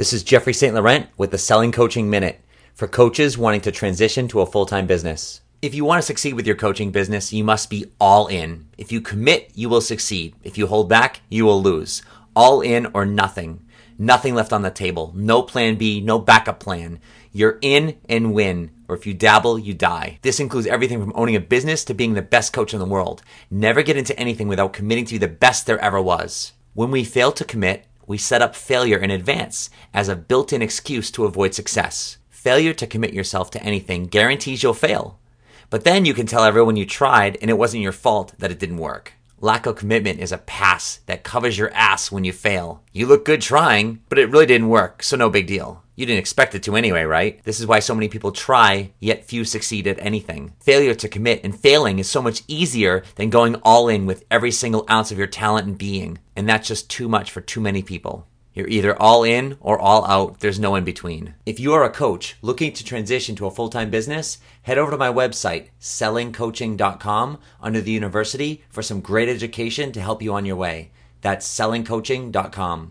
This is Jeffrey St. Laurent with the Selling Coaching Minute for coaches wanting to transition to a full time business. If you want to succeed with your coaching business, you must be all in. If you commit, you will succeed. If you hold back, you will lose. All in or nothing. Nothing left on the table. No plan B, no backup plan. You're in and win. Or if you dabble, you die. This includes everything from owning a business to being the best coach in the world. Never get into anything without committing to be the best there ever was. When we fail to commit, we set up failure in advance as a built in excuse to avoid success. Failure to commit yourself to anything guarantees you'll fail. But then you can tell everyone you tried and it wasn't your fault that it didn't work. Lack of commitment is a pass that covers your ass when you fail. You look good trying, but it really didn't work, so no big deal. You didn't expect it to anyway, right? This is why so many people try, yet few succeed at anything. Failure to commit and failing is so much easier than going all in with every single ounce of your talent and being. And that's just too much for too many people. You're either all in or all out. There's no in between. If you are a coach looking to transition to a full time business, head over to my website, sellingcoaching.com, under the university for some great education to help you on your way. That's sellingcoaching.com.